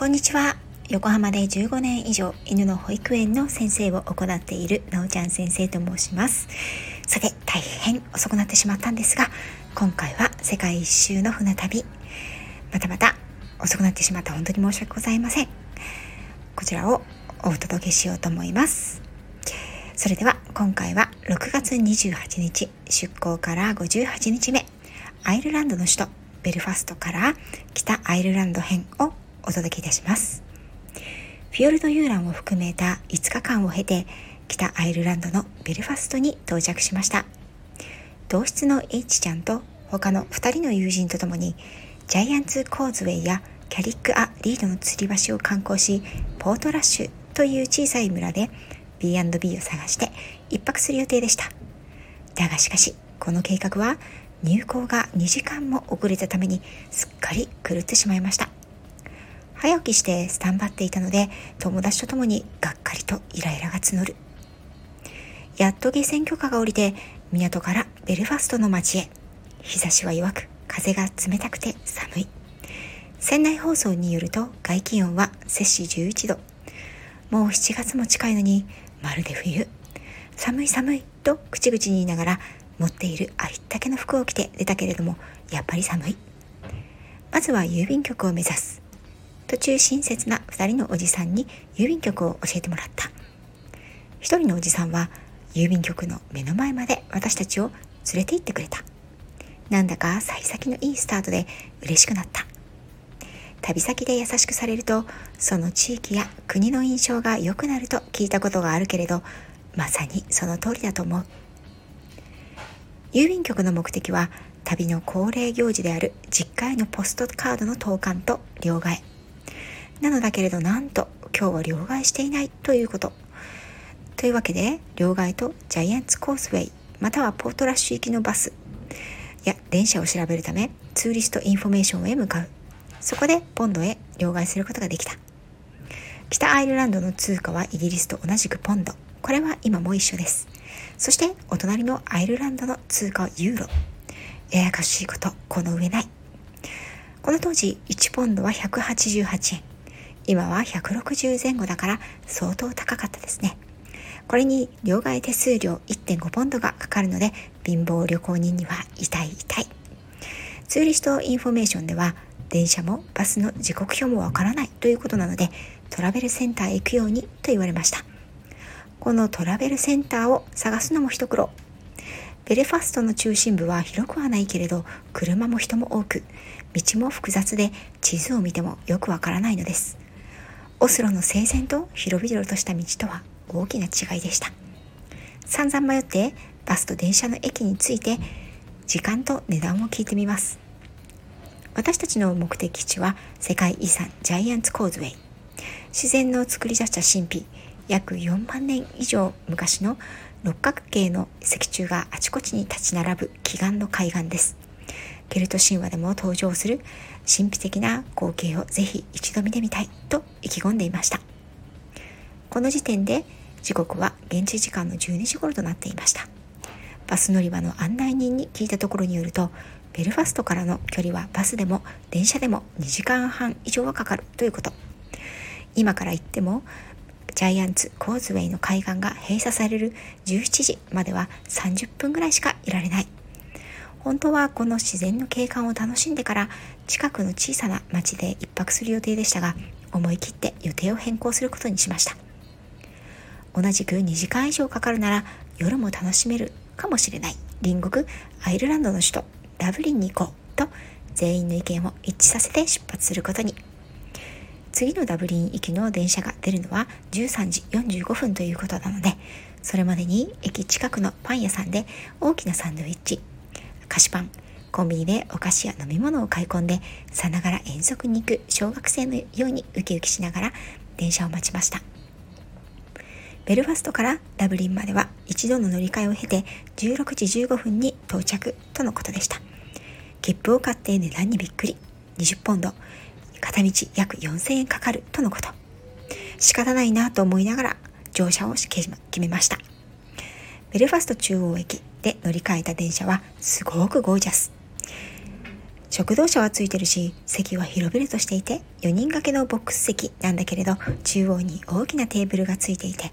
こんにちは。横浜で15年以上犬の保育園の先生を行っているなおちゃん先生と申します。さて大変遅くなってしまったんですが今回は世界一周の船旅またまた遅くなってしまった本当に申し訳ございません。こちらをお届けしようと思います。それでは今回は6月28日出港から58日目アイルランドの首都ベルファストから北アイルランド編をお届けいたします。フィヨルド遊覧を含めた5日間を経て北アイルランドのベルファストに到着しました。同室の H ちゃんと他の2人の友人と共にジャイアンツコーズウェイやキャリック・ア・リードの吊り橋を観光しポートラッシュという小さい村で B&B を探して1泊する予定でした。だがしかしこの計画は入港が2時間も遅れたためにすっかり狂ってしまいました早起きしてスタンバっていたので友達と共にがっかりとイライラが募る。やっと下船許可が下りて港からベルファストの町へ。日差しは弱く風が冷たくて寒い。船内放送によると外気温は摂氏11度。もう7月も近いのにまるで冬。寒い寒いと口々に言いながら持っているありったけの服を着て出たけれどもやっぱり寒い。まずは郵便局を目指す。途中親切な2人のおじさんに郵便局を教えてもらった。1人のおじさんは郵便局の目の前まで私たちを連れて行ってくれた。なんだか幸先のいいスタートで嬉しくなった。旅先で優しくされるとその地域や国の印象が良くなると聞いたことがあるけれどまさにその通りだと思う。郵便局の目的は旅の恒例行事である実家へのポストカードの投函と両替。なのだけれどなんと今日は両替していないということというわけで両替とジャイアンツコースウェイまたはポートラッシュ行きのバスや電車を調べるためツーリストインフォメーションへ向かうそこでポンドへ両替することができた北アイルランドの通貨はイギリスと同じくポンドこれは今も一緒ですそしてお隣のアイルランドの通貨はユーロ。ややこしいこと、この上ない。この当時、1ポンドは188円。今は160前後だから相当高かったですね。これに両替手数料1.5ポンドがかかるので貧乏旅行人には痛い痛い。ツーリストインフォメーションでは電車もバスの時刻表もわからないということなのでトラベルセンターへ行くようにと言われました。このトラベルセンターを探すのも一苦労ベルファストの中心部は広くはないけれど車も人も多く道も複雑で地図を見てもよくわからないのですオスロの整然と広々とした道とは大きな違いでした。散々迷ってバスと電車の駅に着いて時間と値段を聞いてみます。私たちの目的地は世界遺産ジャイアンツコーズウェイ。自然の作り出した神秘約4万年以上昔の六角形の石柱があちこちに立ち並ぶ奇岩の海岸です。ケルト神話でも登場する神秘的な光景をぜひ一度見てみたいと意気込んでいました。この時点で時刻は現地時間の12時頃となっていました。バス乗り場の案内人に聞いたところによると、ベルファストからの距離はバスでも電車でも2時間半以上はかかるということ。今から行ってもジャイアンツコーズウェイの海岸が閉鎖される17時までは30分ぐらいしかいられない。本当はこの自然の景観を楽しんでから近くの小さな町で一泊する予定でしたが思い切って予定を変更することにしました。同じく2時間以上かかるなら夜も楽しめるかもしれない。隣国アイルランドの首都ダブリンに行こうと全員の意見を一致させて出発することに。次のダブリン行きの電車が出るのは13時45分ということなので、それまでに駅近くのパン屋さんで大きなサンドイッチ、菓子パン、コンビニでお菓子や飲み物を買い込んで、さながら遠足に行く小学生のようにウキウキしながら電車を待ちました。ベルファストからダブリンまでは一度の乗り換えを経て16時15分に到着とのことでした。切符を買って値段にびっくり。20ポンド。片道約4000円かかるとのこと。仕方ないなと思いながら乗車を決めました。ベルファスト中央駅で乗り換えた電車はすごくゴージャス。食堂車はついてるし席は広々としていて4人掛けのボックス席なんだけれど中央に大きなテーブルがついていて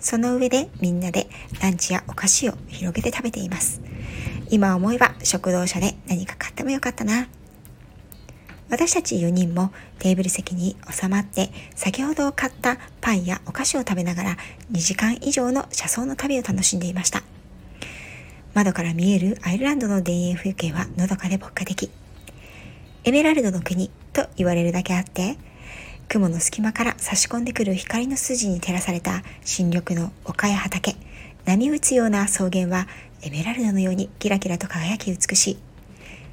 その上でみんなでランチやお菓子を広げて食べています。今思えば食堂車で何か買ってもよかったな。私たち4人もテーブル席に収まって先ほど買ったパンやお菓子を食べながら2時間以上の車窓の旅を楽しんでいました。窓から見えるアイルランドの田園風景はのどかで牧歌的。エメラルドの国と言われるだけあって雲の隙間から差し込んでくる光の筋に照らされた新緑の丘や畑波打つような草原はエメラルドのようにキラキラと輝き美しい。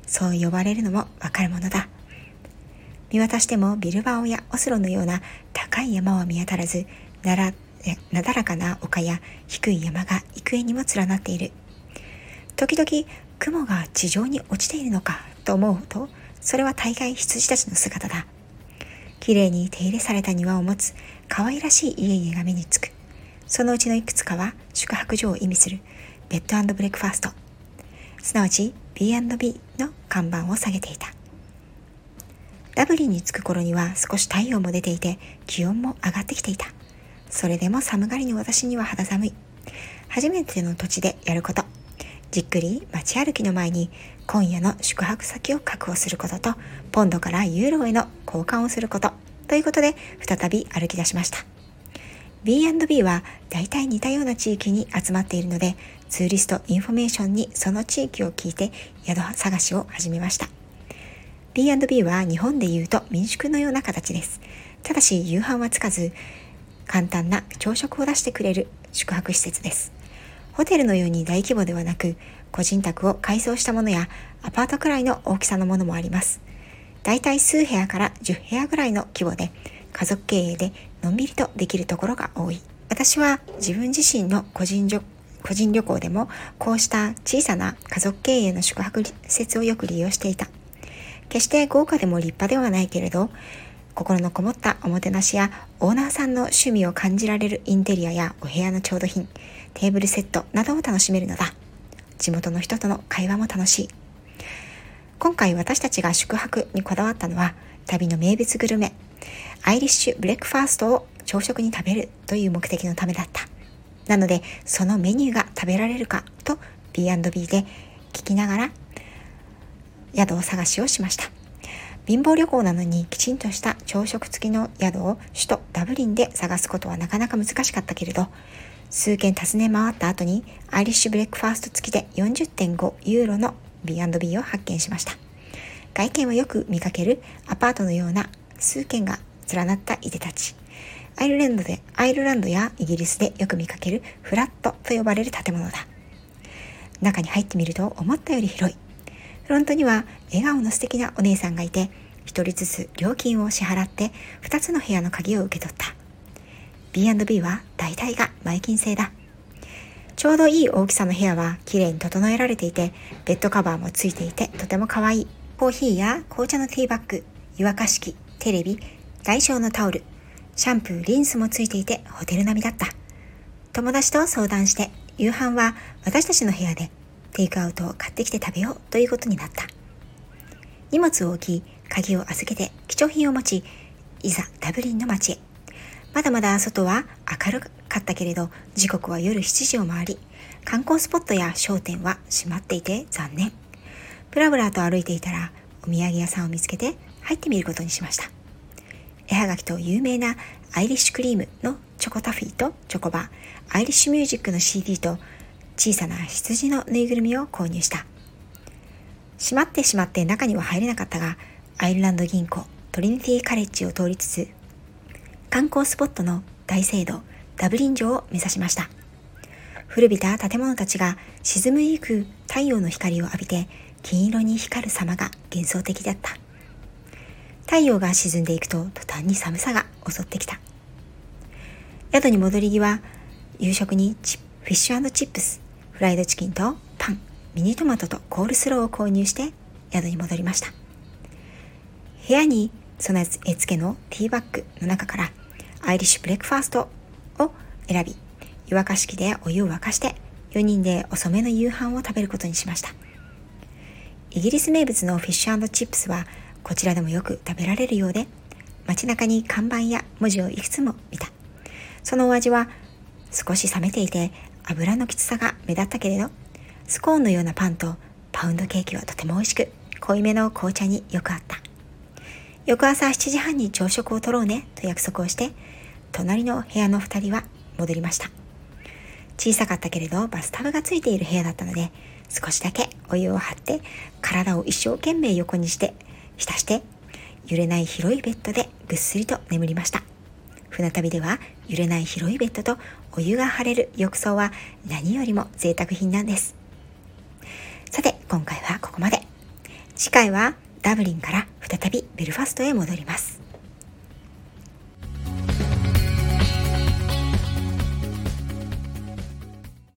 そう呼ばれるのもわかるものだ。見渡してもビルバオやオスロのような高い山は見当たらずならなだらかな丘や低い山が幾重にも連なっている。時々雲が地上に落ちているのかと思うとそれは大概羊たちの姿だ綺麗に手入れされた庭を持つ可愛らしい家々が目につくそのうちのいくつかは宿泊所を意味するベッドブレックファーストすなわち B&B の看板を下げていたダブリンに着く頃には少し太陽も出ていて気温も上がってきていた。それでも寒がりの私には肌寒い。初めての土地でやること。じっくり街歩きの前に今夜の宿泊先を確保することとポンドからユーロへの交換をすることということで再び歩き出しました。B&B は大体似たような地域に集まっているのでツーリストインフォメーションにその地域を聞いて宿探しを始めました。B&B は日本でいうと民宿のような形です。ただし夕飯はつかず、簡単な朝食を出してくれる宿泊施設です。ホテルのように大規模ではなく、個人宅を改装したものやアパートくらいの大きさのものもあります。だいたい数部屋から10部屋ぐらいの規模で、家族経営でのんびりとできるところが多い。私は自分自身の個人個人旅行でもこうした小さな家族経営の宿泊施設をよく利用していた。決して豪華でも立派ではないけれど、心のこもったおもてなしやオーナーさんの趣味を感じられるインテリアやお部屋の調度品、テーブルセットなどを楽しめるのだ。地元の人との会話も楽しい。今回私たちが宿泊にこだわったのは旅の名物グルメ、アイリッシュブレックファーストを朝食に食べるという目的のためだった。なので、そのメニューが食べられるかと B&B で聞きながら宿を探しをしました。貧乏旅行なのにきちんとした朝食付きの宿を首都ダブリンで探すことはなかなか難しかったけれど、数軒訪ね回った後にアイリッシュブレックファースト付きで40.5ユーロの B&B を発見しました。外見はよく見かけるアパートのような数軒が連なったいでたち。アイルランドで、アイルランドやイギリスでよく見かけるフラットと呼ばれる建物だ。中に入ってみると思ったより広い。フロントには笑顔の素敵なお姉さんがいて、一人ずつ料金を支払って2つの部屋の鍵を受け取った。B&B は大体が前金制だ。ちょうどいい大きさの部屋は綺麗に整えられていて、ベッドカバーもついていてとても可愛い。コーヒーや紅茶のティーバッグ、湯沸かし器、テレビ、大小のタオル、シャンプー、リンスもついていてホテル並みだった。友達と相談して夕飯は私たちの部屋でテイクアウトを買ってきて食べようということになった。荷物を置き、鍵を預けて貴重品を持ち、いざダブリンの街へ。まだまだ外は明るかったけれど、時刻は夜7時を回り、観光スポットや商店は閉まっていて残念。ブラブラと歩いていたら、お土産屋さんを見つけて入ってみることにしました。絵はがきと有名なアイリッシュクリームのチョコタフィーとチョコバー、アイリッシュミュージックの CD と小さな羊のぬいぐるみを購入した。閉まってしまって中には入れなかったが、アイルランド銀行トリニティカレッジを通りつつ、観光スポットの大聖堂ダブリン城を目指しました。古びた建物たちが沈むゆく太陽の光を浴びて金色に光る様が幻想的だった。太陽が沈んでいくと途端に寒さが襲ってきた。宿に戻り際、夕食にフィッシュチップス、フライドチキンとパン、ミニトマトとコールスローを購入して宿に戻りました。部屋に備え付けのティーバッグの中からアイリッシュブレックファーストを選び、湯沸かし器でお湯を沸かして4人で遅めの夕飯を食べることにしました。イギリス名物のフィッシュチップスはこちらでもよく食べられるようで街中に看板や文字をいくつも見たそのお味は少し冷めていて油のきつさが目立ったけれどスコーンのようなパンとパウンドケーキはとても美味しく濃いめの紅茶によくあった翌朝7時半に朝食をとろうねと約束をして隣の部屋の2人は戻りました。小さかったけれどバスタブがついている部屋だったので少しだけお湯を張って体を一生懸命横にして浸して揺れない広いベッドでぐっすりと眠りました。船旅では揺れない広いベッドとお湯が張れる浴槽は何よりも贅沢品なんです。さて今回はここまで。次回はダブリンから再びベルファストへ戻ります。